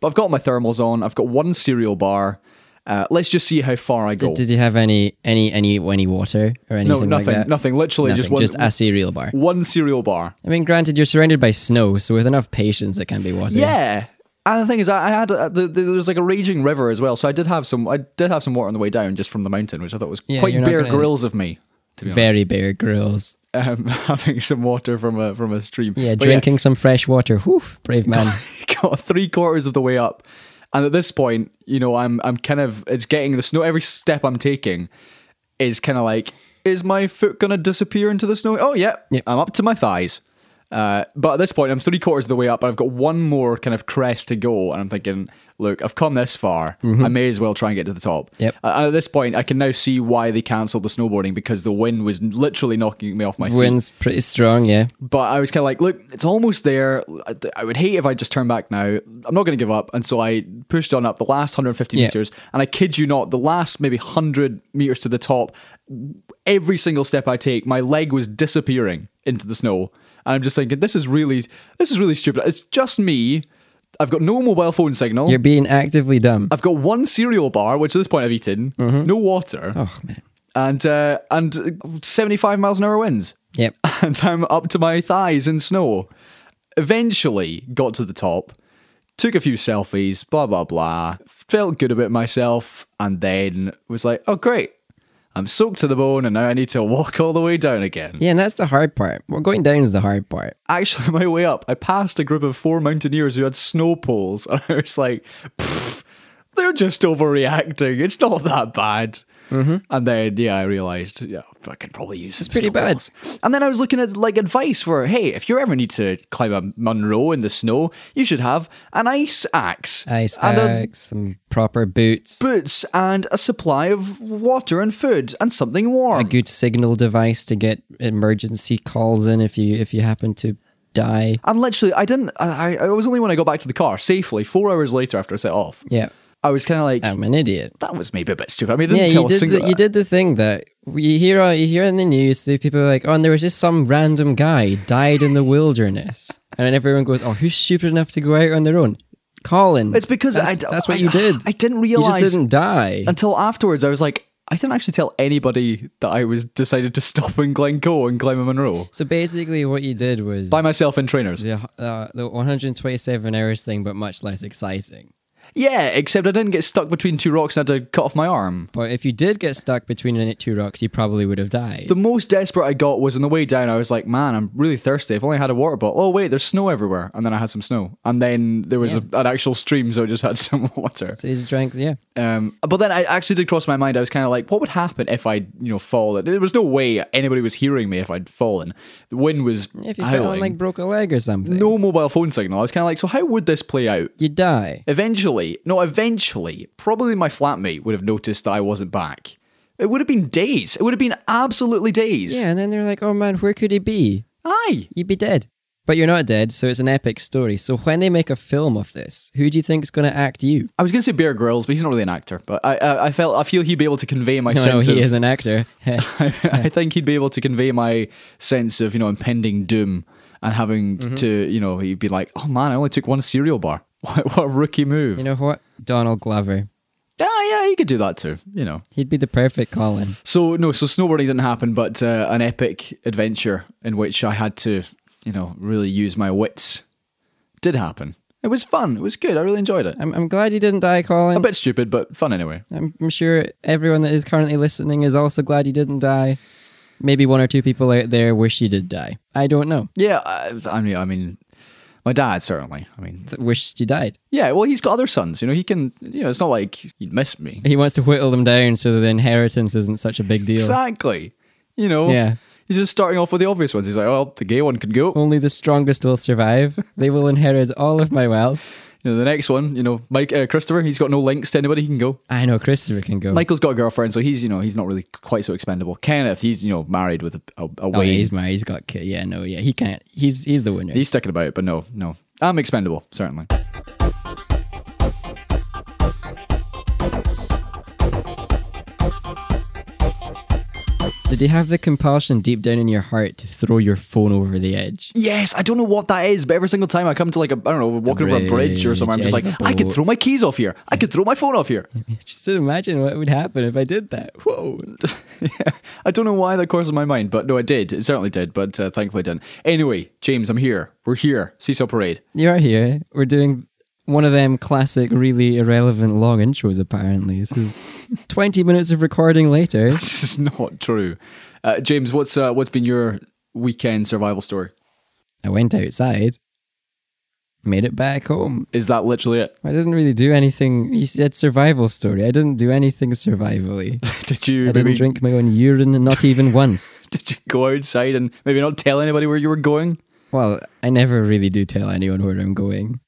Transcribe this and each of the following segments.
But I've got my thermals on. I've got one cereal bar. Uh, let's just see how far I go. Did you have any any any any water or anything no, like nothing, that? nothing. Literally Nothing, just one, just a cereal bar. one cereal bar. I mean, granted, you're surrounded by snow, so with enough patience, it can be water. Yeah. And the thing is, I had uh, the, the, there was like a raging river as well, so I did have some. I did have some water on the way down just from the mountain, which I thought was Yeah, quite bare gonna- grills of me. To be honest, Very Bear Grylls. um, having some water from a from a stream. Yeah, But drinking some fresh water. Whew, brave man. got three quarters of the way up, and at this point, you know, I'm I'm kind of it's getting the snow. Every step I'm taking is kind of like, is my foot gonna disappear into the snow? Oh yeah, Yep. I'm up to my thighs. Uh, but at this point, I'm three quarters of the way up, and I've got one more kind of crest to go, and I'm thinking, look, I've come this far. I may as well try and get to the top. Mm-hmm. Yep. Uh, and at this point, I can now see why they cancelled the snowboarding because the wind was literally knocking me off my feet. Wind's pretty strong, yeah. But I was kind of like, look, it's almost there. I would hate if I just turn back now. I'm not going to give up. And so I pushed on up the last 150 Yeah. meters. And I kid you not, the last maybe 100 meters to the top, every single step I take, my leg was disappearing into the snow. And I'm just thinking, this is really, this is really stupid. It's just me. I've got no mobile phone signal. You're being actively dumb. I've got one cereal bar, which at this point I've eaten, no water, Oh man. and uh, and 75 miles an hour winds Yep. and I'm up to my thighs in snow. Eventually got to the top, took a few selfies, blah blah blah. Felt good about myself, and then was like, "Oh great, I'm soaked to the bone, and now I need to walk all the way down again." Yeah, and that's the hard part. Well, going down is the hard part. Actually, on my way up, I passed a group of four mountaineers who had snow poles, and I was like, "They're just overreacting. It's not that bad." And then, yeah, I realized, yeah, I could probably use Mm-hmm. pretty bad. And then I was looking at like advice for, hey, if you ever need to climb a Munro in the snow, you should have an ice axe, Ice and a axe, some proper boots, boots, and a supply of water and food, and something warm. a good signal device to get emergency calls in if you if you happen to die. and literally, I didn't. I, I was only when I got back to the car safely, four hours later after I set off. Yeah, I was kind of like, I'm an idiot. that was maybe a bit stupid. I mean, Yeah, tell you a did. single. The, you did the thing that you hear. You hear in the news. The people are like, "Oh, and there was just some random guy died in the wilderness," and then everyone goes, "Oh, who's stupid enough to go out on their own?" Colin. It's because that's, I that's what I- you did. I didn't You realize just didn't die. until afterwards. I was like, I didn't actually tell anybody that I was decided to stop in Glencoe and climb a Munro So basically, what you did was by myself in trainers. the uh, the 127 hours thing, but much less exciting. Yeah, except I didn't get stuck between two rocks and had to cut off my arm. But if you did get stuck between two rocks, you probably would have died. The most desperate I got was on the way down. I was like, man, I'm really thirsty. I've only had a water bottle. Oh, wait, there's snow everywhere. And then I had some snow. And then there was a, an actual stream, so I just had some water. so his strength, yeah. Um, but then I actually did cross my mind. I was kind of like, what would happen if I, you know, fall? There was no way anybody was hearing me if I'd fallen. The wind was If you fell and like broke a leg or something, no mobile phone signal. I was kind of like, so how would this play out? you die. Eventually, no, eventually, probably my flatmate would have noticed that I wasn't back. It would have been days. It would have been absolutely days. Yeah, and then they're like, "Oh man, where could he be? Aye. You'd be dead." But you're not dead, so it's an epic story. So when they make a film of this, who do you think is going to act you? I was going to say Bear Grylls, but he's not really an actor. But I, I, I felt, I feel he'd be able to convey my No, no, sense he of. is an actor. I think he'd be able to convey my sense of, you know, impending doom and having Mm-hmm. to, you know, he'd be like, oh man, I only took one cereal bar. What, a rookie move. you know what? Donald Glover. yeah, yeah, he could do that too, you know. He'd be the perfect Colin. So, no, so snowboarding didn't happen, but uh, an epic adventure in which I had to, you know, really use my wits did happen. It was fun. It was good. I really enjoyed it. I'm, I'm glad you didn't die, Colin. A bit stupid, but fun anyway. I'm, I'm sure everyone that is currently listening is also glad you didn't die. Maybe one or two people out there wish you did die. I don't know. Yeah, I, I mean, I mean, my dad certainly. I mean, Wished you died. yeah. Well, he's got other sons. You know, he can. You know, it's not like he'd miss me. He wants to whittle them down so that the inheritance isn't such a big deal. Exactly. You know. Yeah. He's just starting off with the obvious ones. He's like, well, the gay one can go. Only the strongest will survive. They will inherit all of my wealth. You know, the next one, you know, Mike uh, Christopher. He's got no links to anybody. He can go. I know Christopher can go. Michael's got a girlfriend, so he's you know he's not really quite so expendable. Kenneth, he's you know married with a, a, a oh, yeah, he's married. He's got kid. Yeah, no, yeah, he can't. He's he's the winner. He's sticking about it, but no, no. I'm expendable, certainly. Did you have the compulsion deep down in your heart to throw your phone over the edge? Yes, I don't know what that is, but every single time I come to like a I don't know, walking over a bridge or something, I'm just like, bridge, edge of a I could throw my keys off here. I could throw my phone off here. Just imagine what would happen if I did that. Whoa. yeah, I don't know why that crossed my mind, but no, it did. It certainly did, but uh, thankfully it didn't. Anyway, James, I'm here. We're here. Seesaw Parade. You are here. We're doing one of them classic, really irrelevant long intros, apparently. This is 20 minutes of recording later. This is not true. Uh, James, what's uh, what's been your weekend survival story? I went outside, made it back home. Is that literally it? I didn't really do anything. You said survival story. I didn't do anything survivally. Did you I didn't drink my own urine, not even once. did you go outside and maybe not tell anybody where you were going? Well, I never really do tell anyone where I'm going.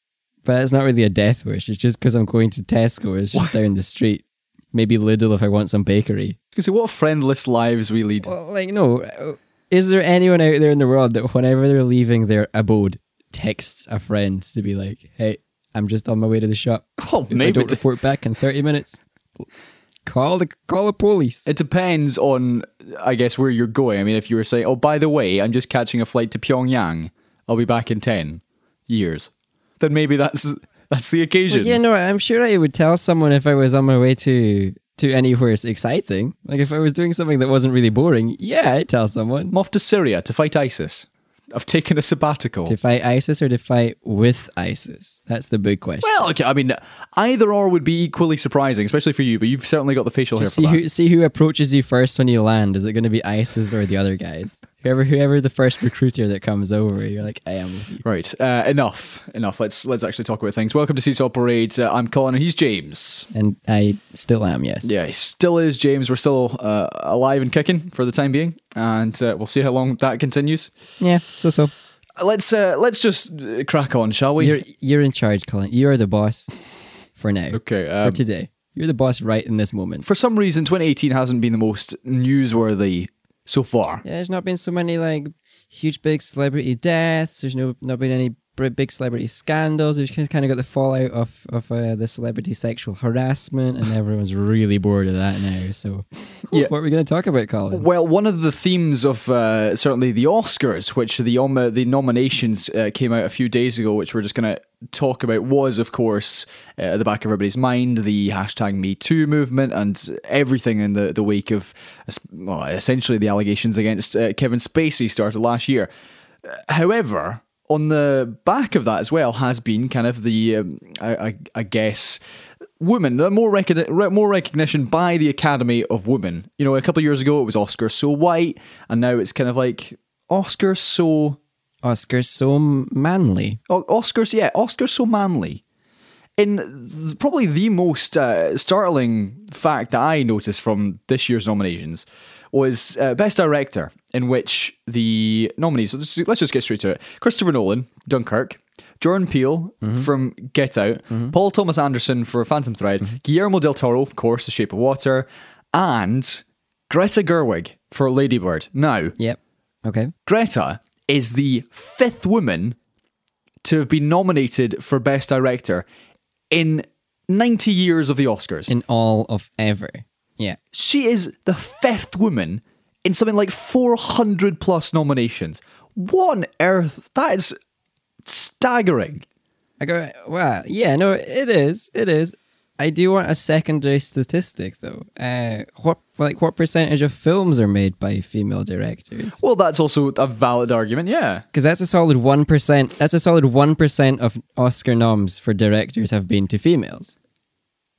But it's not really a death wish. It's just because I'm going to Tesco. It's just down the street. Maybe Lidl if I want some bakery. You see what friendless lives we lead. Well, like, no. Is there anyone out there in the world that whenever they're leaving their abode texts a friend to be like, hey, I'm just on my way to the shop. Oh, If I maybe don't report back in 30 minutes, call the call the police. it depends on, I guess, where you're going. I mean, if you were saying, "Oh, by the way, I'm just catching a flight to Pyongyang. I'll be back in ten years," then maybe that's that's the occasion. Yeah, no, I'm sure I would tell someone if I was on my way to to anywhere exciting. Like if I was doing something that wasn't really boring, yeah, I'd tell someone. I'm off to Syria to fight ISIS. I've taken a sabbatical. To fight ISIS or to fight with ISIS? That's the big question. well, okay. I mean, either or would be equally surprising, especially for you. But you've certainly got the facial hair Just see who see who approaches you first when you land. Is it going to be ISIS or the other guys? Whoever whoever the first recruiter that comes over, you're like, I am with you. Right. Uh, enough. Enough. Let's let's actually talk about things. Welcome to Seesaw Parade. Uh, I'm Colin, and he's James. And I still am, yes. Yeah, he still is James. We're still uh, alive and kicking for the time being, and uh, we'll see how long that continues. Yeah, so so. Let's uh, let's just uh, crack on, shall we? You're you're in charge, Colin. You are the boss for now. okay. For Um, today. You're the boss right in this moment. for some reason, 2018 hasn't been the most newsworthy so far. Yeah, there's not been so many like huge big celebrity deaths. There's no not been any big celebrity scandals. We've kind of got the fallout of of uh, the celebrity sexual harassment, and everyone's really bored of that now. So, Yeah. what are we going to talk about, Colin? Well, one of the themes of uh, certainly the Oscars, which the um, the nominations uh, came out a few days ago, which we're just going to talk about, was of course uh, at the back of everybody's mind the hashtag Me Too movement and everything in the the wake of well, essentially the allegations against uh, Kevin Spacey started last year. Uh, However, on the back of that as well has been kind of the um, I, I, I guess women more recogni- more recognition by the Academy of Women. You know, a couple of years ago it was Oscar so white, and now it's kind of like Oscar so Oscar so manly. O- Oscars, yeah, Oscars so manly. In th- probably the most uh, startling fact that I noticed from this year's nominations was uh, Best Director, in which the nominees, so let's, let's just get straight to it Christopher Nolan, Dunkirk, Jordan Peele mm-hmm. from Get Out, mm-hmm. Paul Thomas Anderson for Phantom Thread, mm-hmm. Guillermo del Toro, of course, The Shape of Water, and Greta Gerwig for Ladybird. Now, Yep. Okay. Greta is the fifth woman to have been nominated for Best Director in 90 years of the Oscars. In all of ever. Yeah. she is the fifth woman in something like 400 plus nominations. What on earth? That is staggering. I go, well, yeah, no, it is. It is. I do want a secondary statistic though. Uh, what like what percentage of films are made by female directors? Well, that's also a valid argument, yeah. Because that's a solid one percent. That's a solid one percent of Oscar noms for directors have been to females.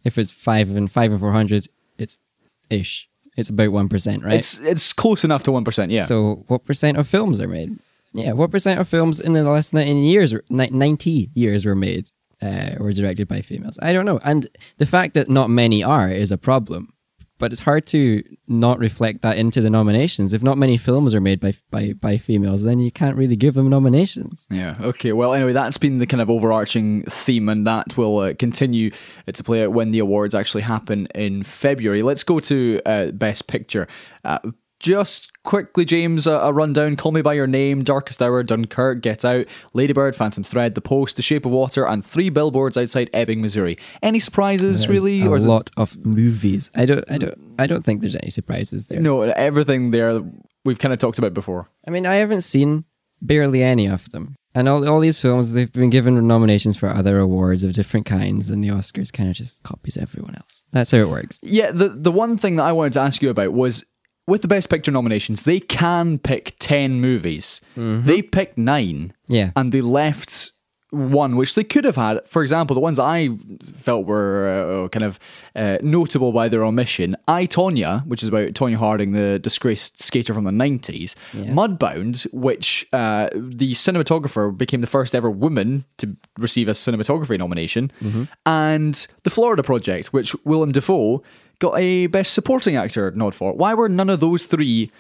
If it's five and five and four hundred, it's ish. It's about one percent, right? It's it's close enough to 1%, yeah. So, what percent of films are made? Yeah, what percent of films in the last 90 years, 90 years were made uh, or directed by females? I don't know. And the fact that not many are is a problem. But it's hard to not reflect that into the nominations. If not many films are made by by, by females, then you can't really give them nominations. Yeah. Okay. Well, anyway, that's been the kind of overarching theme, and that will uh, continue uh, to play out when the awards actually happen in February. Let's go to uh, Best Picture. Uh, just quickly, James, a, a rundown. Call Me By Your Name, Darkest Hour, Dunkirk, Get Out, Ladybird, Phantom Thread, The Post, The Shape of Water, and three billboards outside Ebbing, Missouri. Any surprises, There's really? a it- lot of movies. I don't, I don't, I don't think there's any surprises there. no, everything there we've kind of talked about before. I mean, I haven't seen barely any of them. And all, all these films, they've been given nominations for other awards of different kinds, and the Oscars kind of just copies everyone else. That's how it works. Yeah, the the one thing that I wanted to ask you about was with the Best Picture nominations, they can pick 10 movies. Mm-hmm. They picked nine. Yeah. And they left one, which they could have had. For example, the ones that I felt were uh, kind of uh, notable by their omission I, Tonya, which is about Tonya Harding, the disgraced skater from the 90s. Mudbound, which uh, the cinematographer became the first ever woman to receive a cinematography nomination. And The Florida Project, which Willem Dafoe got a Best Supporting Actor nod for. Why were none of those three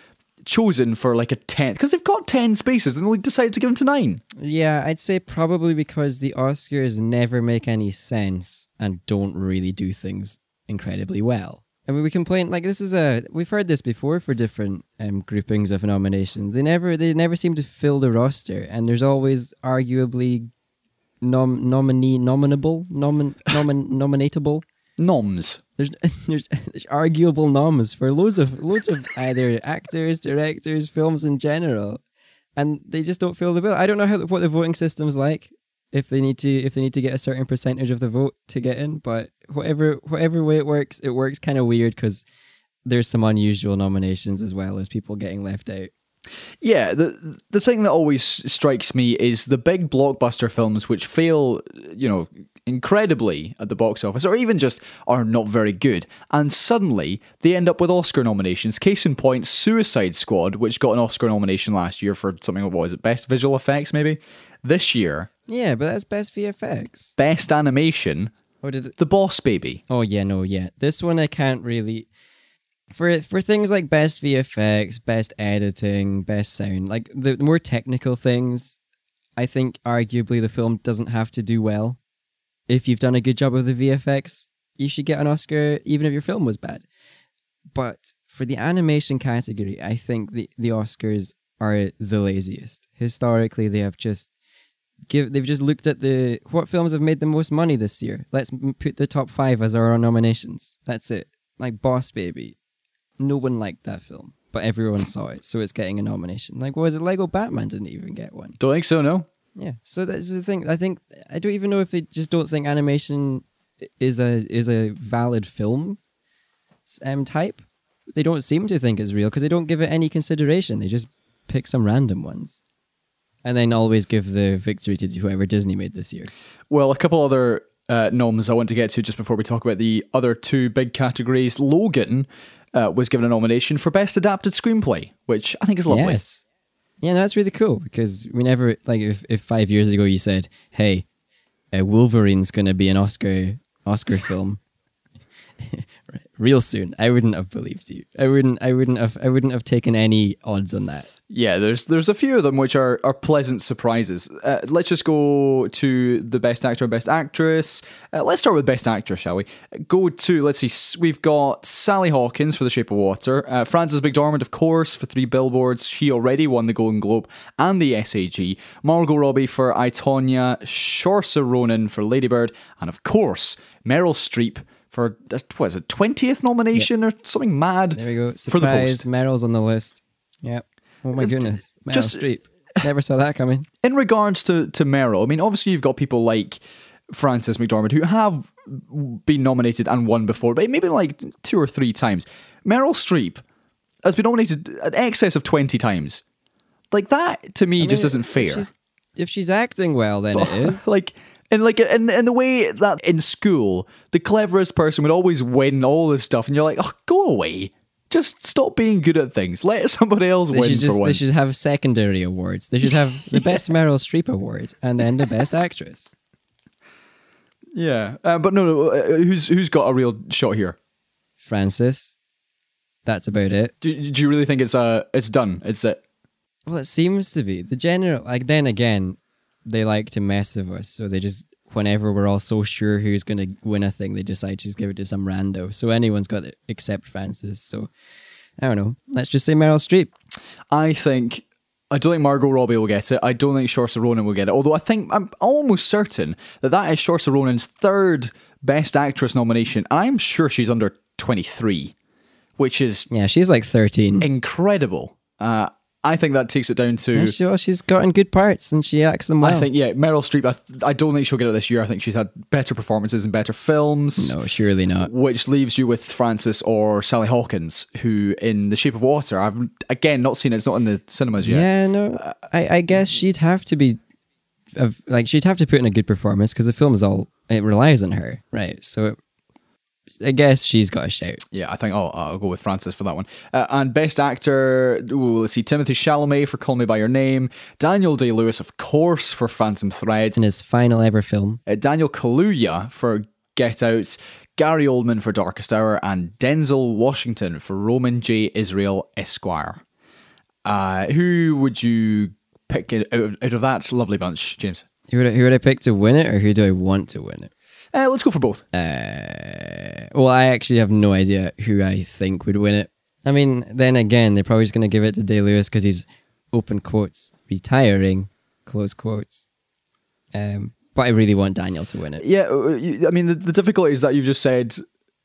chosen for like a 10th? Because they've got 10 spaces and they decided to give them to nine. Yeah, I'd say probably because the Oscars never make any sense and don't really do things incredibly well. I mean, we complain like this is a we've heard this before for different um, groupings of nominations. They never they never seem to fill the roster, and there's always arguably nom nominee nominable nomin nomin nominatable. Noms. There's, there's there's arguable noms for loads of loads of either actors, directors, films in general, and they just don't fill the bill. I don't know how what the voting system's like. If they need to if they need to get a certain percentage of the vote to get in, but whatever whatever way it works, it works kind of weird because there's some unusual nominations as well as people getting left out. Yeah, the the thing that always strikes me is the big blockbuster films which fail, you know, incredibly at the box office, or even just are not very good, and suddenly they end up with Oscar nominations. Case in point, Suicide Squad, which got an Oscar nomination last year for something. What was it? Best visual effects, maybe. This year, Yeah, but that's best VFX. best animation, Or did it? The Boss Baby. Oh yeah, no, yeah. This one I can't really for for things like best VFX, best editing, best sound, like the more technical things, I think arguably the film doesn't have to do well. If you've done a good job of the VFX, you should get an Oscar even if your film was bad. But for the animation category, I think the, the Oscars are the laziest. Historically, they have just give they've just looked at the what films have made the most money this year. Let's put the top five as our nominations. That's it. Like Boss Baby, no one liked that film, but everyone saw it, so it's getting a nomination. Like what was it? Lego Batman didn't even get one. Don't think so, no. Yeah. So that's the thing. I think I don't even know if they just don't think animation is a is a valid film um type. They don't seem to think it's real because they don't give it any consideration. They just pick some random ones. And then always give the victory to whoever Disney made this year. Well, a couple other uh, noms I want to get to just before we talk about the other two big categories. Logan uh, was given a nomination for Best Adapted Screenplay, which I think is lovely. Yes. Yeah, no, that's really cool because we never like if, if five years ago you said, "Hey, uh, Wolverine's going to be an Oscar Oscar film," real soon, I wouldn't have believed you. I wouldn't. I wouldn't have. I wouldn't have taken any odds on that. Yeah, there's there's a few of them which are, are pleasant surprises. Uh, let's just go to the best actor and best actress. Uh, let's start with best actor, shall we? Go to let's see. We've got Sally Hawkins for The Shape of Water, uh, Frances McDormand, of course, for Three Billboards. She already won the Golden Globe and the SAG. Margot Robbie for I Tonya, Saoirse Ronan for Ladybird, and of course Meryl Streep for what is it twentieth nomination or something mad There we go. for the Surprise! post. Meryl's on the list. Yep. Oh my goodness, Meryl just- Streep. Never saw that coming. in regards to to Meryl, I mean, obviously you've got people like Frances McDormand who have been nominated and won before, but maybe like two or three times. Meryl Streep has been nominated an excess of twenty times. Like that to me just I mean, isn't if fair. she's- If she's acting well, then it is. like and like in in the way that in school the cleverest person would always win all this stuff, and you're like, oh, go away. Just stop being good at things. Let somebody else They win should just for they should have secondary awards. They should have the best Meryl Streep award and then the best actress. Yeah, uh, but no, no. Uh, who's who's got a real shot here? Frances. That's about it. Do, do you really think it's uh it's done? It's it. Well, it seems to be the general. Like then again, they like to mess with us, so they just whenever we're all so sure who's going to win a thing, they decide to just give it to some rando. So anyone's got it except Frances. So I don't know. Let's just say Meryl Streep. I think I don't think Margot Robbie will get it. I don't think Saoirse Ronan will get it. Although I think I'm almost certain that that is Saoirse Ronan's third Best Actress nomination, and I'm sure she's under 23, which is Yeah, she's like 13. incredible. Uh, I think that takes it down to. Yeah, well, she's gotten good parts and she acts them well. I think yeah, Meryl Streep. I, th- I don't think she'll get it this year. I think she's had better performances and better films. No, surely not. Which leaves you with Frances or Sally Hawkins, who in The Shape of Water, I've again not seen it. It's not in the cinemas yet. Yeah, no. I, I guess she'd have to be, like, she'd have to put in a good performance because the film is all, it relies on her, right? So it, I guess she's got a shout. Yeah, I think I'll, I'll go with Frances for that one. Uh, and best actor, ooh, let's see, Timothy Chalamet for Call Me by Your Name, Daniel Day Lewis, of course, for Phantom Thread, In his final ever film. uh, Daniel Kaluuya for Get Out, Gary Oldman for Darkest Hour, and Denzel Washington for Roman J. Israel Esquire. Uh, who would you pick out of, out of that lovely bunch, James? Who would, I, who would I pick to win it or who do I want to win it? Uh, let's go for both. Uh, well, I actually have no idea who I think would win it. I mean, then again, they're probably just going to give it to Day Lewis because he's open quotes retiring, close quotes. Um, but I really want Daniel to win it. Yeah, uh, I mean, the, the difficulty is that you've just said,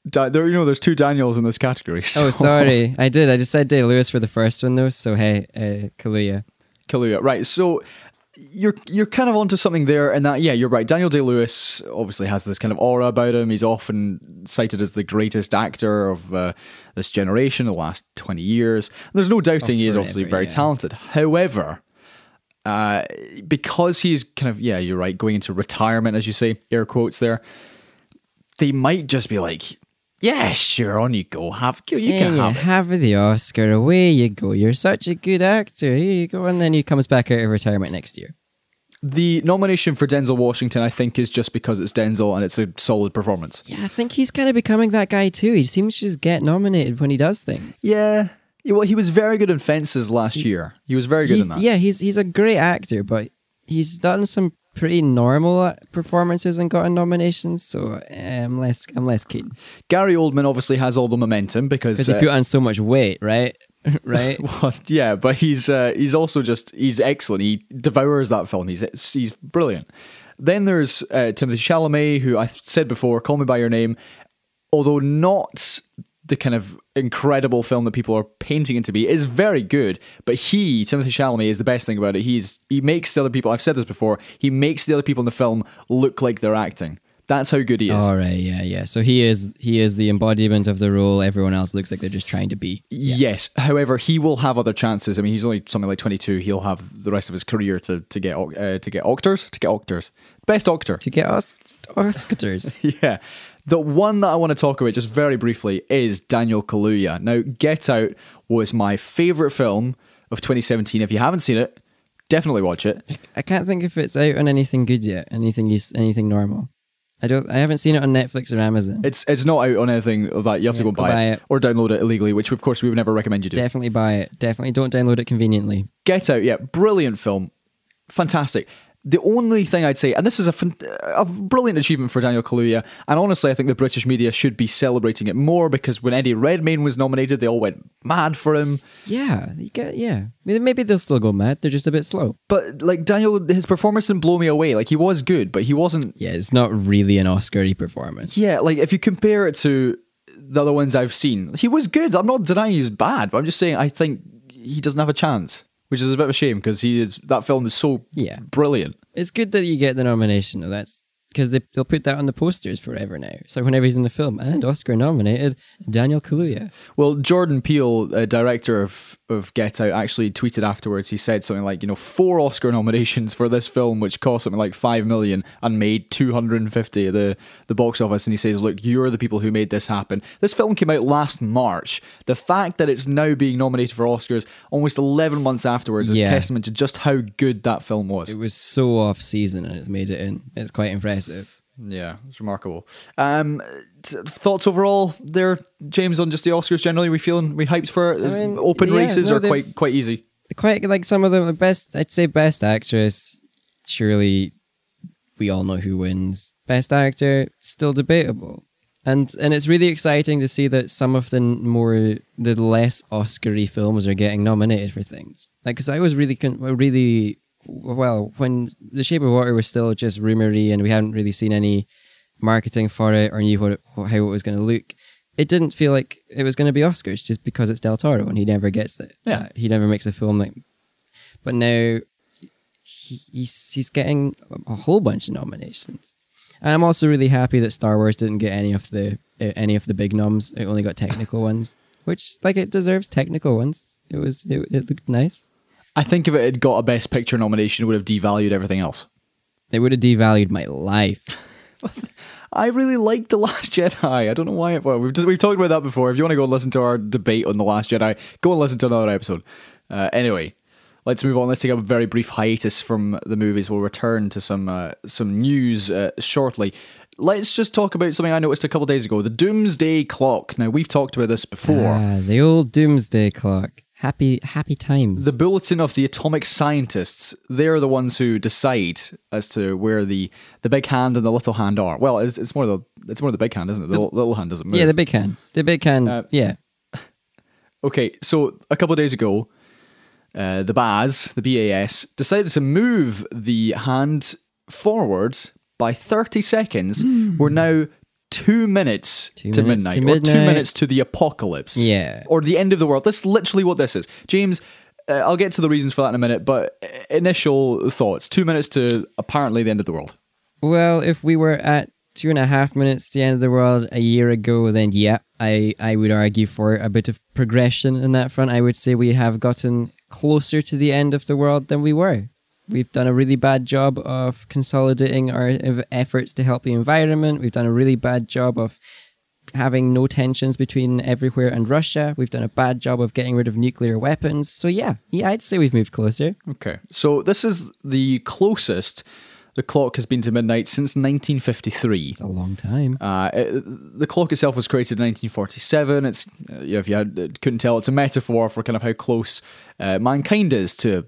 Da- there, you know, there's two Daniels in this category. Oh, so- sorry, I did. I just said Day Lewis for the first one though. So hey, uh, Kaluuya. Kaluuya. Right. So you're you're kind of onto something there, and that yeah, you're right. Daniel Day Lewis obviously has this kind of aura about him. He's often cited as the greatest actor of uh, this generation, the last twenty years. There's no doubting he is obviously very yeah. talented. However. Uh, because he's kind of yeah, you're right, going into retirement, as you say, air quotes there. They might just be like, yeah, sure, on you go, have you You can can have it. the Oscar. Away you go. You're such a good actor. Here you go. And then he comes back out of retirement next year. The nomination for Denzel Washington, I think, is just because it's Denzel and it's a solid performance. Yeah, I think he's kind of becoming that guy too. He seems to just get nominated when he does things. Yeah. Yeah, Well, he was very good in Fences last year. He was very good He's, in that. yeah, he's he's a great actor, but he's done some pretty normal uh, performances and gotten nominations. So uh, I'm less I'm less keen Gary Oldman obviously has all the momentum because. because he uh, put on so much weight, right? right. well, yeah, but he's uh, he's also just he's excellent. He devours that film. He's he's brilliant. Then there's uh, Timothy Chalamet, who I said before, Call Me by Your Name, although not the kind of incredible film that people are painting it to be, is very good. But he, Timothy Chalamet, is the best thing about it. He's he makes the other people. I've said this before. He makes the other people in the film look like they're acting. That's how good he is. All right, yeah, yeah. So he is he is the embodiment of the role. Everyone else looks like they're just trying to be. Yes. However, he will have other chances. I mean, he's only something like 22. He'll have the rest of his career to to get uh, to get octors, to get octors. Best octor. To get us Oscars. yeah. The one that I want to talk about just very briefly is Daniel Kaluuya. Now, Get Out was my favorite film of 2017. If you haven't seen it, definitely watch it. I can't think if it's out on anything good yet. Anything use anything normal. I don't. I haven't seen it on Netflix or Amazon. It's it's not out on anything of that. You have to go, go buy, buy it, it. or download it illegally, which of course we would never recommend you do. Definitely buy it. Definitely don't download it conveniently. Get Out, yeah, brilliant film, fantastic. The only thing I'd say, and this is a, a brilliant achievement for Daniel Kaluuya, and honestly, I think the British media should be celebrating it more because when Eddie Redmayne was nominated, they all went mad for him. Yeah, you get. Yeah, Maybe- maybe they'll still go mad. They're just a bit slow. But like Daniel, his performance didn't blow me away. Like he was good, but he wasn't. Yeah, it's not really an Oscar-y performance. Yeah, like if you compare it to the other ones I've seen, he was good. I'm not denying he was bad, but I'm just saying I think he doesn't have a chance, which is a bit of a shame because he is that film is so Yeah. brilliant. It's good that you get the nomination though. That's because they, they'll put that on the posters forever now. So whenever he's in the film and Oscar nominated, Daniel Kaluuya. Well, Jordan Peele, uh, director of, of Get Out, actually tweeted afterwards. He said something like, you know, four Oscar nominations for this film, which cost something like five million and made two hundred and fifty at the the box office. And he says, look, you're the people who made this happen. This film came out last March. The fact that it's now being nominated for Oscars almost eleven months afterwards is Yeah. testament to just how good that film was. It was so off season and it's made it in. It's quite impressive. Yeah, it's remarkable. Um, t- thoughts overall there, James, on just the Oscars generally? We feeling we hyped for? I mean, Open yeah, races no, are quite quite easy. Quite like some of the best. I'd say best actress. Surely, we all know who wins. Best actor still debatable. and and it's really exciting to see that some of the more the less Oscary films are getting nominated for things. Like, because I was really con- really well when The Shape of Water was still just rumory and we hadn't really seen any marketing for it or knew what it, how it was going to look. It didn't feel like it was going to be Oscars just because it's Del Toro and he never gets it. Yeah. Uh, he never makes a film like. But now he, he's he's getting a whole bunch of nominations. And I'm also really happy that Star Wars didn't get any of the uh, any of the big noms. It only got technical ones, which like it deserves technical ones. It was it, it looked nice. I think if it had got a Best Picture nomination, it would have devalued everything else. It would have devalued my life. I really liked The Last Jedi. I don't know why. It, well, we've, just, we've talked about that before. If you want to go and listen to our debate on The Last Jedi, go and listen to another episode. Uh, anyway, let's move on. Let's take a very brief hiatus from the movies. We'll return to some uh, some news uh, shortly. Let's just talk about something I noticed a couple days ago: the Doomsday Clock. Now we've talked about this before. Ah, the old doomsday clock. Happy happy times. The bulletin of the atomic scientists, they're the ones who decide as to where the, the big hand and the little hand are. Well, it's, it's more the it's more the big hand, isn't it? The, little- little hand doesn't move. yeah, the big hand. The big hand. Uh, yeah. Okay, so a couple of days ago, uh, the BAS, the BAS, decided to move the hand forward by 30 seconds. We're now two minutes. Two to, minutes midnight, to or two minutes to the apocalypse. Yeah. Or the end of the world. That's literally what this is. James, uh, I'll get to the reasons for that in a minute, but uh, initial thoughts. Two minutes to apparently the end of the world. Well, if we were at two and a half minutes to the end of the world a year ago, then yeah, I, I would argue for a bit of progression in that front. I would say we have gotten closer to the end of the world than we were. We've done a really bad job of consolidating our efforts to help the environment. We've done a really bad job of having no tensions between everywhere and Russia. We've done a bad job of getting rid of nuclear weapons. So yeah, yeah, I'd say we've moved closer. Okay. So this is the closest the clock has been to midnight since 1953. It's a long time. Uh, it- the clock itself was created in 1947. It's uh, if you had, uh, couldn't tell, it's a metaphor for kind of how close uh, mankind is to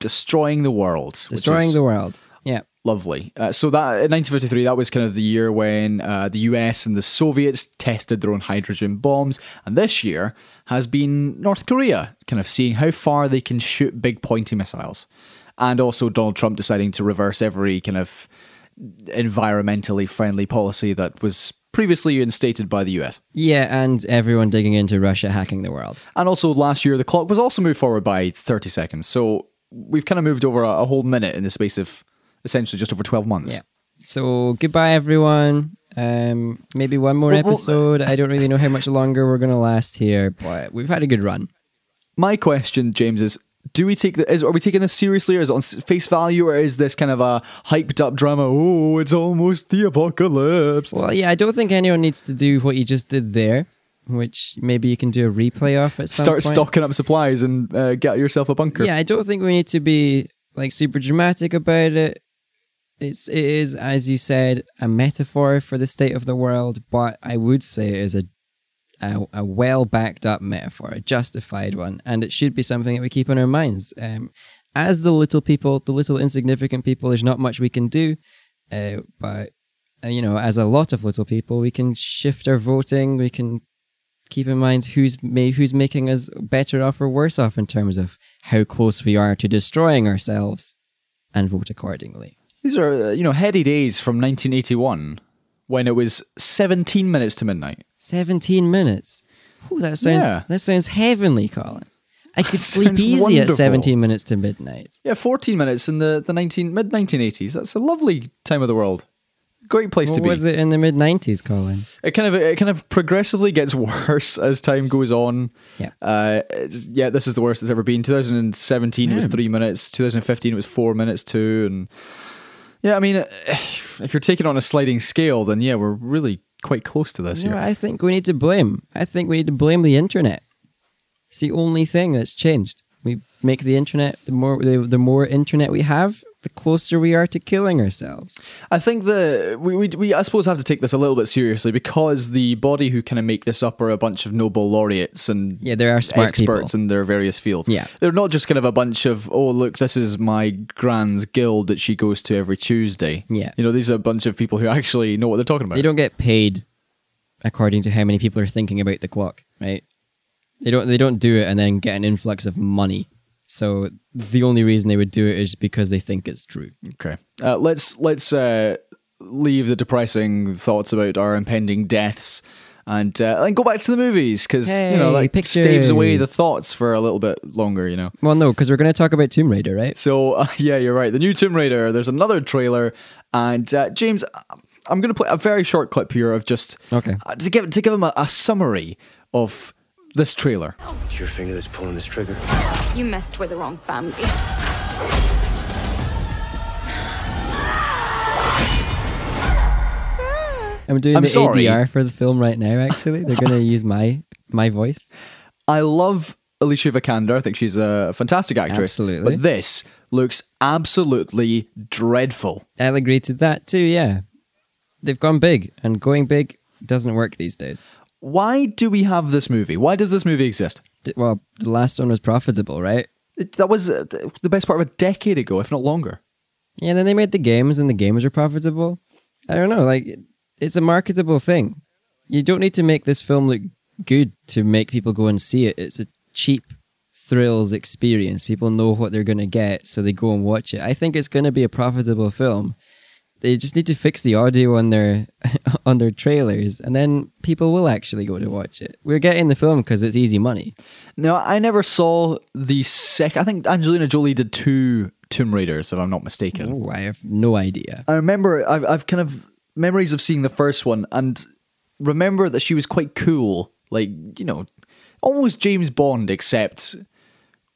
destroying the world. Destroying the world. Yeah. lovely. Uh, so that in 1953, that was kind of the year when uh, the US and the Soviets tested their own hydrogen bombs, and this year has been North Korea kind of seeing how far they can shoot big pointy missiles, and also Donald Trump deciding to reverse every kind of environmentally friendly policy that was previously instated by the US. Yeah, and everyone digging into Russia hacking the world. And also last year, the clock was also moved forward by 30 seconds. So we've kind of moved over a, a whole minute in the space of essentially just over 12 months. Yeah. So goodbye, everyone. Um, maybe one more Well, well, episode. I don't really know how much longer we're gonna last here, but we've had a good run. My question, James, is do we take the, is, are we taking this seriously or is it on face value or is this kind of a hyped up drama? Oh, it's almost the apocalypse. Well, yeah, I don't think anyone needs to do what you just did there, which maybe you can do a replay of at some Start point. stocking up supplies and uh, get yourself a bunker. Yeah, I don't think we need to be like super dramatic about it. It's it is as you said a metaphor for the state of the world, but I would say it is a a, a well backed up metaphor, a justified one, and it should be something that we keep in our minds. Um, as the little people, the little insignificant people, there's not much we can do, uh, but uh, you know, as a lot of little people, we can shift our voting. We can keep in mind who's ma- who's making us better off or worse off in terms of how close we are to destroying ourselves, and vote accordingly. These are, uh, you know, heady days from 1981 when it was 17 minutes to midnight. Seventeen minutes. Ooh, that sounds Yeah. that sounds heavenly, Colin. I could sleep easy wonderful. at seventeen minutes to midnight. Yeah, 14 minutes in the, the 19, mid 1980s. That's a lovely time of the world. Great place What to be. was it in the mid nineties, Colin? It kind of it kind of progressively gets worse as time goes on. Yeah. Uh, it's- yeah, this is the worst it's ever been. 2017 it was three minutes. 2015 it was four minutes too. And yeah, I mean, if you're taking on a sliding scale, then yeah, we're really quite close to this You know, here. I think we need to blame. I think we need to blame the internet. It's the only thing that's changed. We make the internet the more the, the more internet we have, the closer we are to killing ourselves. I think the we, we we I suppose have to take this a little bit seriously because the body who kind of make this up are a bunch of Nobel laureates and Yeah, there are smart experts people. in their various fields. Yeah. they're not just kind of a bunch of oh look this is my grand's guild that she goes to every Tuesday. Yeah. you know these are a bunch of people who actually know what they're talking about. They don't get paid according to how many people are thinking about the clock, right? They don't they don't do it and then get an influx of money. So the only reason they would do it is because they think it's true. Okay. Uh, let's let's uh, leave the depressing thoughts about our impending deaths and uh, and go back to the movies because you know Hey, like staves away the thoughts for a little bit longer. You know. Well, no, because we're going to talk about Tomb Raider, right? So uh, yeah, you're right. The new Tomb Raider. There's another trailer, and uh, James, I'm going to play a very short clip here of just Okay. uh, to give to give him a, a summary of this trailer. It's your finger that's pulling this trigger. You messed with the wrong family. I'm doing I'm the sorry. ADR for the film right now. Actually, they're going to use my my voice. I love Alicia Vikander. I think she's a fantastic actress. Absolutely. But this looks absolutely dreadful. I'll agree to that too. Yeah, they've gone big, and going big doesn't work these days. Why do we have this movie? Why does this movie exist? Well, the last one was profitable, right? It, that was uh, the best part of a decade ago, if not longer. Yeah, then they made the games, and the games were profitable. I don't know, like it's a marketable thing. You don't need to make this film look good to make people go and see it. It's a cheap thrills experience. People know what they're going to get, so they go and watch it. I think it's going to be a profitable film. They just need to fix the audio on their on their trailers, and then people will actually go to watch it. We're getting the film because it's easy money. No, I never saw the second. I think Angelina Jolie did two Tomb Raiders, if I'm not mistaken. Oh, I have no idea. I remember I've, I've kind of memories of seeing the first one and remember that she was quite cool, like you know, almost James Bond except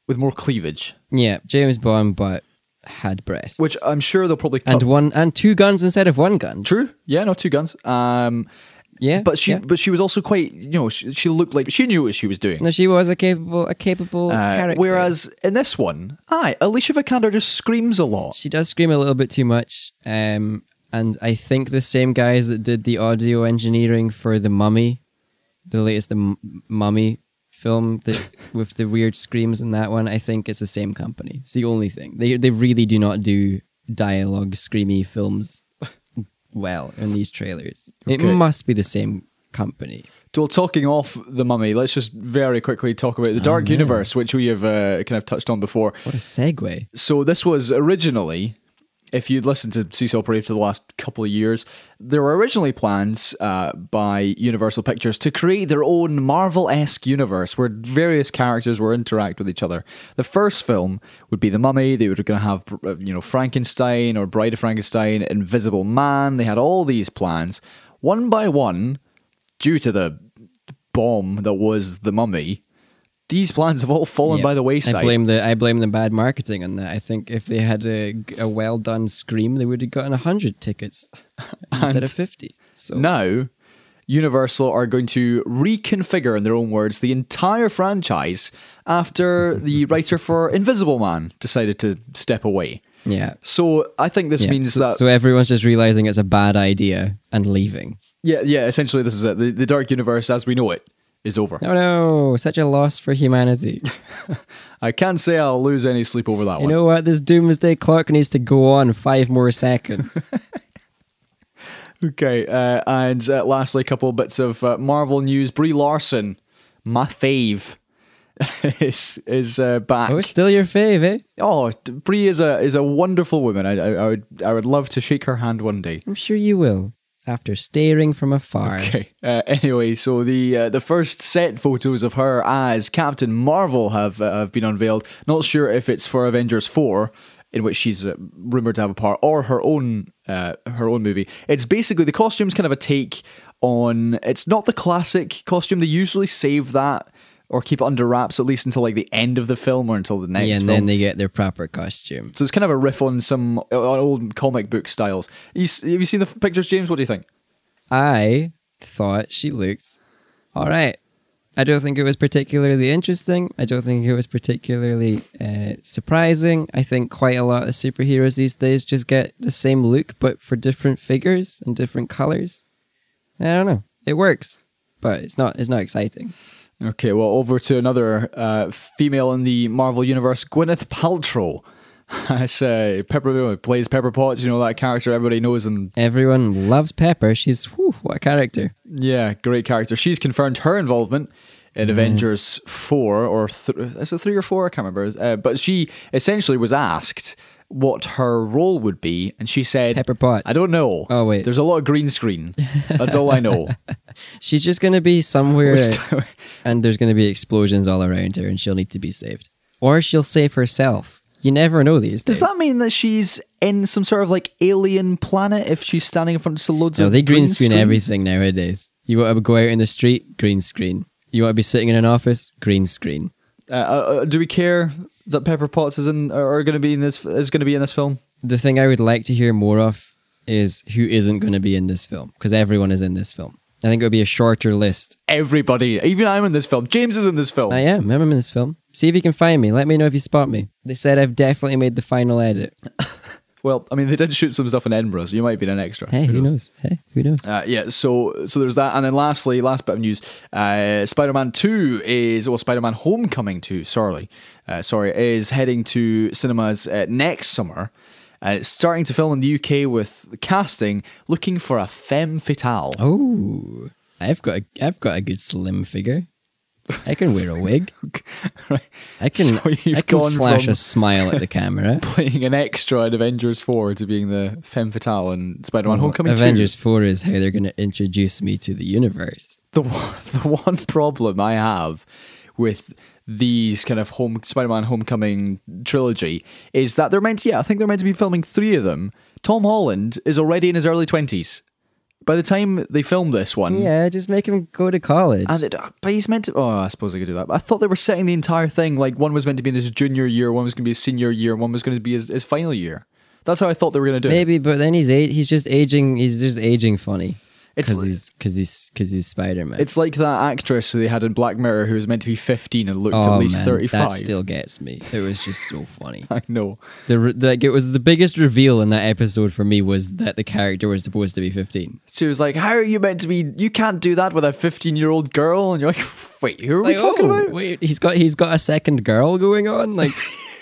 with more cleavage, Yeah, James Bond, but had breasts, which I'm sure they'll probably cut. and one and two guns instead of one gun. True, yeah, no, two guns. Um, Yeah, but she, yeah. but she was also quite, you know, she, she looked like she knew what she was doing. No, she was a capable, a capable Uh, character. whereas in this one, aye, Alicia Vikander just screams a lot. she does scream a little bit too much. Um, and I think the same guys that did the audio engineering for the Mummy, the latest the M- Mummy film that with the weird screams in that one, I think it's the same company. It's the only thing they they really do not do dialogue screamy films well in these trailers. It must be the same company. Well, talking off the mummy, let's just very quickly talk about the Dark Universe, which we have uh, kind of touched on before. What a segue! So this was originally, if you'd listened to Seesaw Parade for the last couple of years, there were originally plans uh, by Universal Pictures to create their own Marvel-esque universe where various characters were interact with each other. The first film would be The Mummy. They were going to have, uh, you know, Frankenstein or Bride of Frankenstein, Invisible Man. They had all these plans. One by one, due to the bomb that was The Mummy, these plans have all fallen by the wayside. I blame the I blame the bad marketing on that. I think if they had a, a well done scream, they would have gotten hundred tickets instead of fifty. So Now, Universal are going to reconfigure, in their own words, the entire franchise after the writer for Invisible Man decided to step away. yeah, So I think this yeah. means so, that so everyone's just realizing it's a bad idea and leaving. yeah, yeah. Essentially, this is it. The, the Dark Universe, as we know it, is over. Oh no, such a loss for humanity. I can't say I'll lose any sleep over that you one. You know what? This doomsday clock needs to go on five more seconds. Okay, uh, and uh, lastly, a couple bits of uh, Marvel news. Brie Larson, my fave, is is uh, back. oh, it's still your fave, eh? Oh, Brie is a is a wonderful woman. I, I, I would I would love to shake her hand one day. I'm sure you will. After staring from afar. Okay. Uh, anyway, so the uh, the first set photos of her as Captain Marvel have uh, have been unveiled. Not sure if it's for Avengers four, in which she's uh, rumored to have a part, or her own uh, her own movie. It's basically the costume's kind of a take on. It's not the classic costume. They usually save that or keep it under wraps at least until like the end of the film or until the next Yeah, and film. then they get their proper costume. So it's kind of a riff on some on old comic book styles. You, have you seen the pictures, James? What do you think? I thought she looked all right. I don't think it was particularly interesting. I don't think it was particularly uh, surprising. I think quite a lot of superheroes these days just get the same look, but for different figures and different colors. I don't know. It works, but it's not. It's not exciting. Okay, well, over to another uh, female in the Marvel universe, Gwyneth Paltrow As uh, Pepper plays Pepper Potts, you know that character everybody knows, and Everyone loves Pepper. She's whew, what a character. yeah, great character. She's confirmed her involvement in Avengers four or th- is it three or four? I can't remember. Uh, but she essentially was asked what her role would be, and she said, Pepper Potts. I don't know. Oh, wait. there's a lot of green screen. That's all I know." She's just going to be somewhere and there's going to be explosions all around her and she'll need to be saved. Or she'll save herself. You never know these Does days. that mean that she's in some sort of like alien planet if she's standing in front of loads No, of No, they green screen screens? everything nowadays. You want to go out in the street, green screen. You want to be sitting in an office, green screen. Uh, uh, do we care that Pepper Potts is in are going to be in this is going to be in this film? The thing I would like to hear more of is who isn't going to be in this film because everyone is in this film. I think it would be a shorter list. Everybody, even I'm in this film. James is in this film. I am. I'm in this film. See if you can find me. Let me know if you spot me. They said I've definitely made the final edit. Well, I mean, they did shoot some stuff in Edinburgh, so you might be an extra. Hey, who knows? Hey, who knows? Uh, yeah, so so there's that, and then lastly, last bit of news: uh, Spider-Man Two is, well, Spider-Man Homecoming Two, sorry, uh, sorry, is heading to cinemas uh, next summer. Uh, it's starting to film in the UK with casting looking for a femme fatale. Oh, I've got a, I've got a good slim figure. I can wear a wig. Right. I can So I can flash a smile at the camera. Playing an extra in Avengers Four to being the femme fatale in Spider-Man Homecoming Avengers Two. Four is how they're going to introduce me to the universe. the one- the one problem I have with these kind of home Spider-Man Homecoming trilogy is that they're meant to, yeah, I think they're meant to be filming three of them. Tom Holland is already in his early twenties. By the time they filmed this one, Yeah, just make him go to college. and it, but he's meant to. Oh, I suppose I could do that. But I thought they were setting the entire thing like one was meant to be in his junior year, one was going to be his senior year, and one was going to be his, his final year. That's how I thought they were going to do it. Maybe, but then he's a- he's just aging. He's just aging funny. It's because li- he's because he's because he's Spider Man. It's like that actress who they had in Black Mirror who was meant to be 15 and looked oh at least 35. that still gets me. It was just so funny. I know. The re- like it was the biggest reveal in that episode for me was that the character was supposed to be fifteen. She was like, "How are you meant to be? You can't do that with a 15 year old girl." And you're like, "Wait, who are we talking oh, about?" Wait, he's got he's got a second girl going on. Like,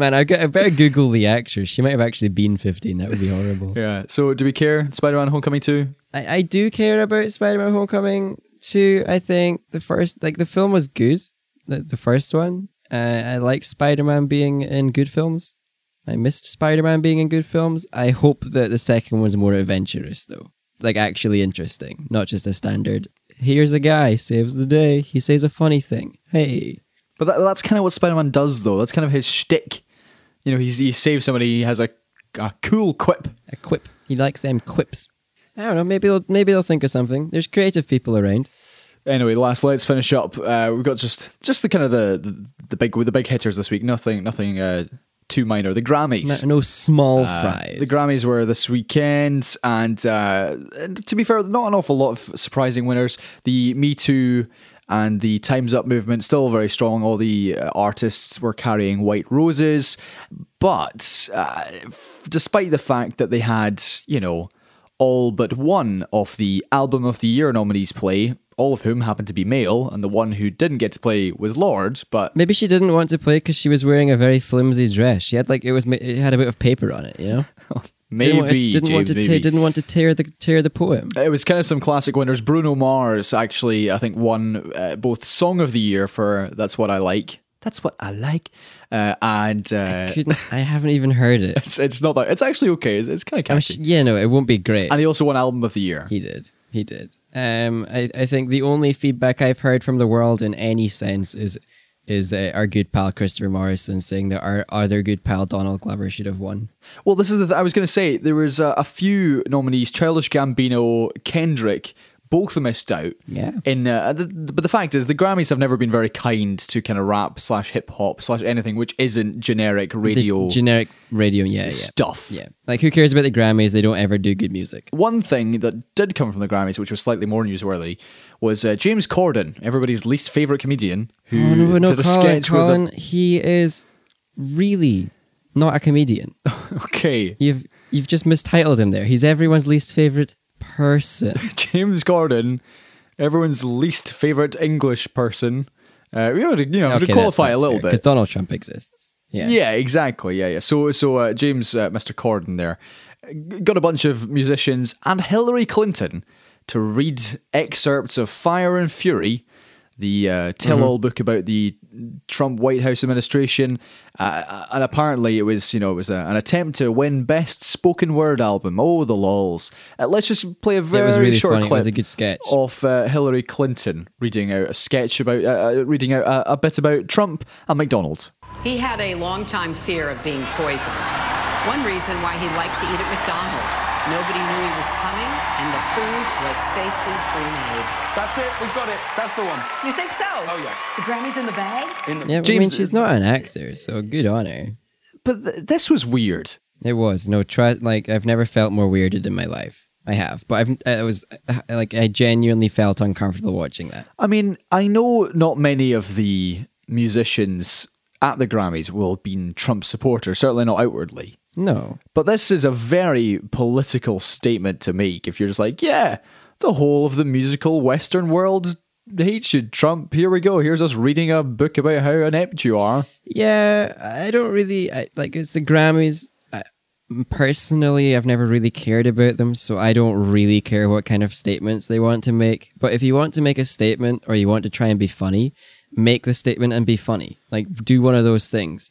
man, I, get, I better Google the actress. She might have actually been fifteen. That would be horrible. Yeah. So, do we care? Spider-Man: Homecoming 2. I, I do care about Spider-Man: Homecoming 2. I think the first, like the film was good, the, the first one. Uh, I like Spider-Man being in good films. I missed Spider-Man being in good films. I hope that the second one's more adventurous though, like actually interesting, not just a standard. Here's a guy saves the day. He says a funny thing. Hey, But that, that's kind of what Spider-Man does, though. That's kind of his shtick. You know, he's, he saves somebody. He has a, a cool quip. a quip. He likes them quips. I don't know. Maybe they'll maybe they'll think of something. There's creative people around. Anyway, last let's finish up. Uh, we've got just just the kind of the, the the big the big hitters this week. Nothing nothing uh, too minor. The Grammys. No, no small Uh, fries. The Grammys were this weekend, and, uh, and to be fair, not an awful lot of surprising winners. The Me Too and the Times Up movement still very strong. All the uh, artists were carrying white roses, but uh, f- despite the fact that they had, you know, all but one of the Album of the Year nominees play, all of whom happened to be male, and the one who didn't get to play was Lorde. But Maybe she didn't want to play because she was wearing a very flimsy dress. She had like it was it had a bit of paper on it, you know. maybe didn't want, didn't want to James, tear, maybe. didn't want to tear the tear the poem. It was kind of some classic winners. Bruno Mars actually, I think, won uh, both Song of the Year for "That's What I Like." That's what I like, uh, and uh, Couldn't, I haven't even heard it. it's it's not that. It's actually okay. It's, it's kind of I'm catchy. sh- yeah, no, it won't be great. and he also won Album of the Year. He did. He did. Um, I, I think the only feedback I've heard from the world in any sense is is uh, our good pal Christopher Morrison saying that our other good pal Donald Glover should have won. Well, this is the th- I was going to say there was uh, a few nominees: Childish Gambino, Kendrick. Both missed out. Yeah. In uh, the, but the fact is, the Grammys have never been very kind to kind of rap slash hip hop slash anything which isn't generic The radio generic radio, yeah, yeah, stuff. yeah. Like who cares about the Grammys? They don't ever do good music. One thing that did come from the Grammys, which was slightly more newsworthy, was uh, James Corden, everybody's least favorite comedian, who Oh no, no, did a Colin, sketch Colin, with. he is really not a comedian. Okay, You've you've just mistitled him there. He's everyone's least favorite person. James Corden, everyone's least favorite English person. Uh, we ought to, you know, to qualify a little because bit. Because Donald Trump exists. Yeah. Yeah, exactly. Yeah, yeah. So, so uh, James, uh, Mr. Corden, there got a bunch of musicians and Hillary Clinton to read excerpts of Fire and Fury, the uh, tell-all book about the Trump White House administration, uh, and apparently it was, you know, it was a, an attempt to win Best Spoken Word Album. Oh, the lols! Uh, let's just play a very was really short funny. It clip was a good sketch. of uh, Hillary Clinton reading out a sketch about, uh, uh, reading out a, a bit about Trump and McDonald's. He had a long-time fear of being poisoned. One reason why he liked to eat at McDonald's. Nobody knew he was coming, and the food was safely pre-made. That's it. We've got it. That's the one. You think so? Oh, yeah. The Grammy's in the bag? In the Yeah, but I mean, she's not an actor, so good on her. But th- this was weird. It was no try. Like I've never felt more weirded in my life. I have, but I've. I was uh, like I genuinely felt uncomfortable watching that. I mean, I know not many of the musicians at the Grammys will have been Trump supporters, certainly not outwardly. No, But this is a very political statement to make if you're just like, yeah, the whole of the musical Western world hates you, Trump. Here we go. Here's us reading a book about how inept you are. Yeah, I don't really I, like. It's the Grammys. I, personally, I've never really cared about them, so I don't really care what kind of statements they want to make. But if you want to make a statement or you want to try and be funny, make the statement and be funny. Like do one of those things.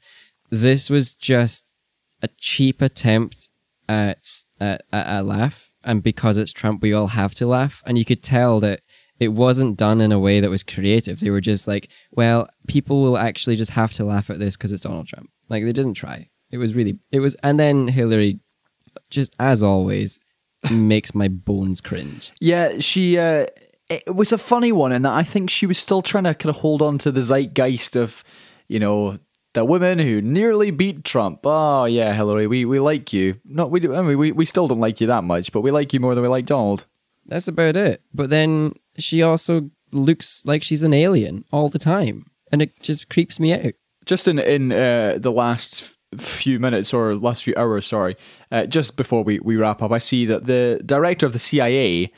This was just a cheap attempt at at, at a laugh, and because it's Trump, we all have to laugh. And you could tell that it wasn't done in a way that was creative. They were just like, well, people will actually just have to laugh at this because it's Donald Trump. Like they didn't try. It was really, it was, and then Hillary, just as always, makes my bones cringe. Yeah, she. Uh, it was a funny one in that I think she was still trying to kind of hold on to the zeitgeist of, you know, the women who nearly beat Trump. Oh yeah, Hillary, we, we like you. Not we do. I mean, we we still don't like you that much, but we like you more than we like Donald. That's about it. But then she also looks like she's an alien all the time, and it just creeps me out. Just in in uh, the last few minutes or last few hours, sorry, uh, just before we, we wrap up, I see that the director of the CIA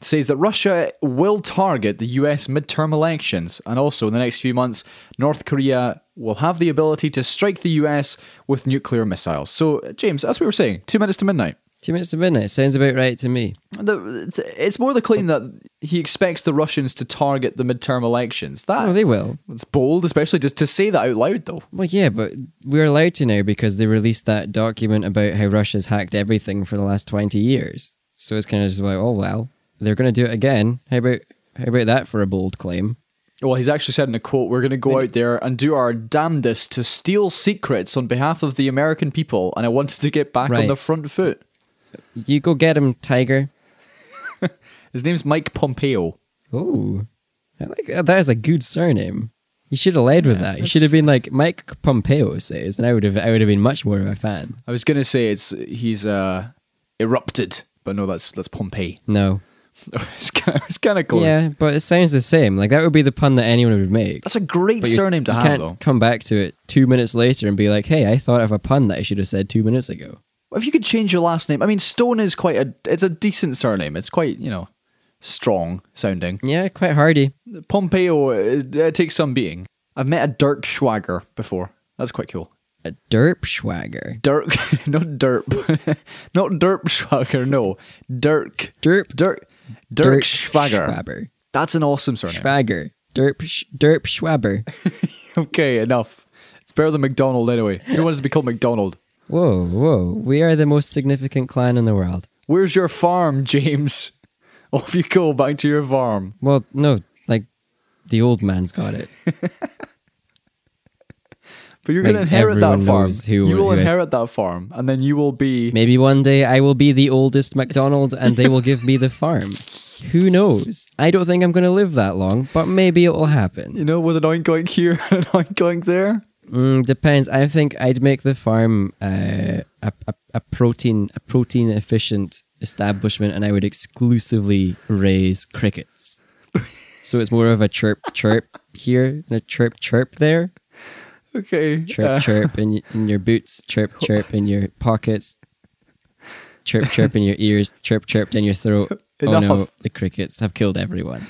says that Russia will target the US midterm elections, and also in the next few months, North Korea will have the ability to strike the US with nuclear missiles. So, James, as we were saying, two minutes to midnight. Two minutes to midnight sounds about right to me. It's more the claim that he expects the Russians to target the midterm elections. That Oh, they will. it's bold, especially just to say that out loud, though. Well, yeah, but we're allowed to now because they released that document about how Russia's hacked everything for the last twenty years. So it's kind of just like, oh well, they're going to do it again. How about how about that for a bold claim? Well, he's actually said in a quote, "We're going to go out there and do our damnedest to steal secrets on behalf of the American people, and I wanted to get back on the front foot." You go get him, Tiger. His name's Mike Pompeo. Oh, I like that. That is a good surname. You should have led with that. You should have been like Mike Pompeo says, and I would have. I would have been much more of a fan. I was going to say it's he's uh, erupted, but no, that's that's Pompeii. No. it's kind of, it's kind of close. Yeah, but it sounds the same. Like that would be the pun that anyone would make. That's a great But you- surname to you have, can't though. come back to it two minutes later and be like, "Hey, I thought of a pun that I should have said two minutes ago." If you could change your last name, I mean, Stone is quite a it's a decent surname. It's quite you know strong sounding. Yeah, quite hardy. Pompeo it, it takes some beating. I've met a Dirk Schwager before. That's quite cool. A derp swagger. Dirk, not Derp, not Derp Schwager. No, Dirk. Derp. Dirk. Dirk Schwager. Schwaber. That's an awesome surname. Schwager. Derp. Sch- derp Schwaber. Okay, enough. It's better than McDonald anyway. Who wants to be called McDonald? whoa, whoa. We are the most significant clan in the world. Where's your farm, James? Off you go back to your farm. Well, no, like the old man's got it. But you're Like, going to inherit that farm. who- you will who is- inherit that farm, and then you will be. Maybe one day I will be the oldest McDonald and they will give me the farm. Who knows? I don't think I'm going to live that long, but maybe it will happen. You know, with an oink oink here and an oink oink there. Mm, depends. I think I'd make the farm uh, a, a a protein a protein efficient establishment, and I would exclusively raise crickets. so it's more of a chirp chirp here and a chirp chirp there. Okay. Chirp uh, chirp in, in your boots. Chirp chirp in your pockets. Chirp chirp in your ears. Chirp chirp in your throat. Oh no, Enough. the crickets have killed everyone.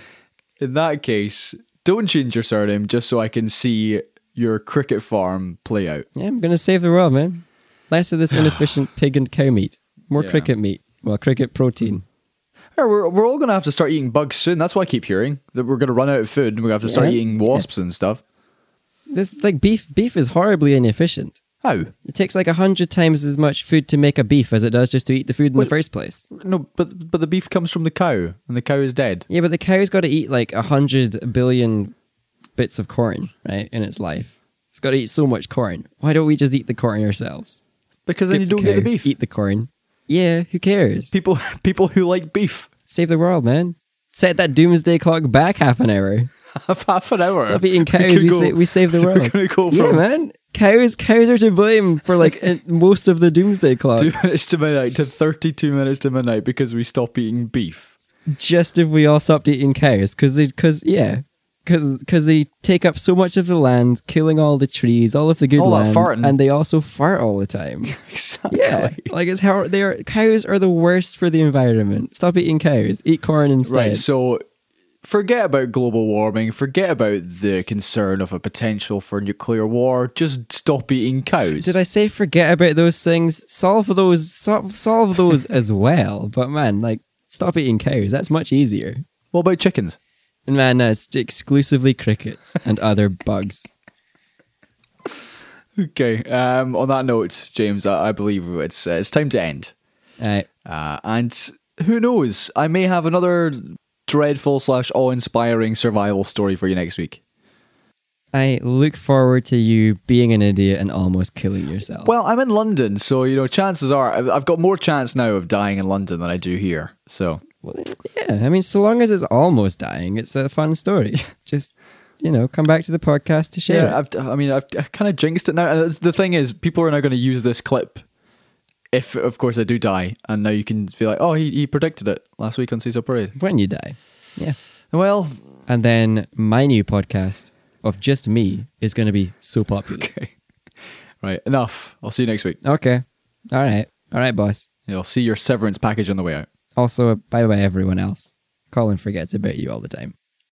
in that case, don't change your surname just so I can see your cricket farm play out. Yeah, I'm gonna save the world, man. Less of this inefficient pig and cow meat. More Yeah. cricket meat. Well, cricket protein. Yeah, we're, we're all going to have to start eating bugs soon. That's what I keep hearing. That we're going to run out of food and we're going to have to start Yeah. eating wasps and stuff. This like beef. Beef is horribly inefficient. How? It takes like a hundred times as much food to make a beef as it does just to eat the food in Wait. the first place. No, but but the beef comes from the cow and the cow is dead. Yeah, but the cow's got to eat like a hundred billion bits of corn, right, in its life. It's got to eat so much corn. Why don't we just eat the corn ourselves? Because then you don't get the beef. Eat the corn. Yeah, who cares? People people who like beef Save the world, man. Set that doomsday clock back half an hour. half an hour. Stop eating cows. We, go- sa- we save the world. go yeah, from- man. Cows, cows are to blame for like most of the doomsday clock. Two minutes to midnight to 32 minutes to midnight because we stop eating beef. Just if we all stopped eating cows, because because yeah, because because they take up so much of the land, killing all the trees, all of the good All land, farting. and they also fart all the time. Exactly. Yeah, like it's how they are. Cows are the worst for the environment. Stop eating cows. Eat corn instead. Right, so forget about global warming, forget about the concern of a potential for nuclear war, just stop eating cows. Did I say forget about those things? Solve those, solve, solve those as well. But man, like, stop eating cows. That's much easier. What about chickens? And man, no, it's exclusively crickets and other bugs. Okay, um, on that note, James, I, I believe it's uh, it's time to end. Uh, Uh, and who knows, I may have another dreadful slash awe-inspiring survival story for you next week. I look forward to you being an idiot and almost killing yourself. Well, I'm in London, so you know, chances are I've got more chance now of dying in London than I do here. So Well, yeah, I mean, so long as it's almost dying, it's a fun story. Just, you know, come back to the podcast to share. Yeah. I've, I mean, I've kind of jinxed it now. And the thing is, people are now going to use this clip if, of course, I do die. And now you can be like, oh, he, he predicted it last week on Seesaw Parade. when you die. Yeah. Well, And then my new podcast of just me is going to be so popular. okay. Right, enough. I'll see you next week. Okay. All right. All right, boss. You'll see your severance package on the way out. Also, bye bye, everyone else. Colin forgets about you all the time.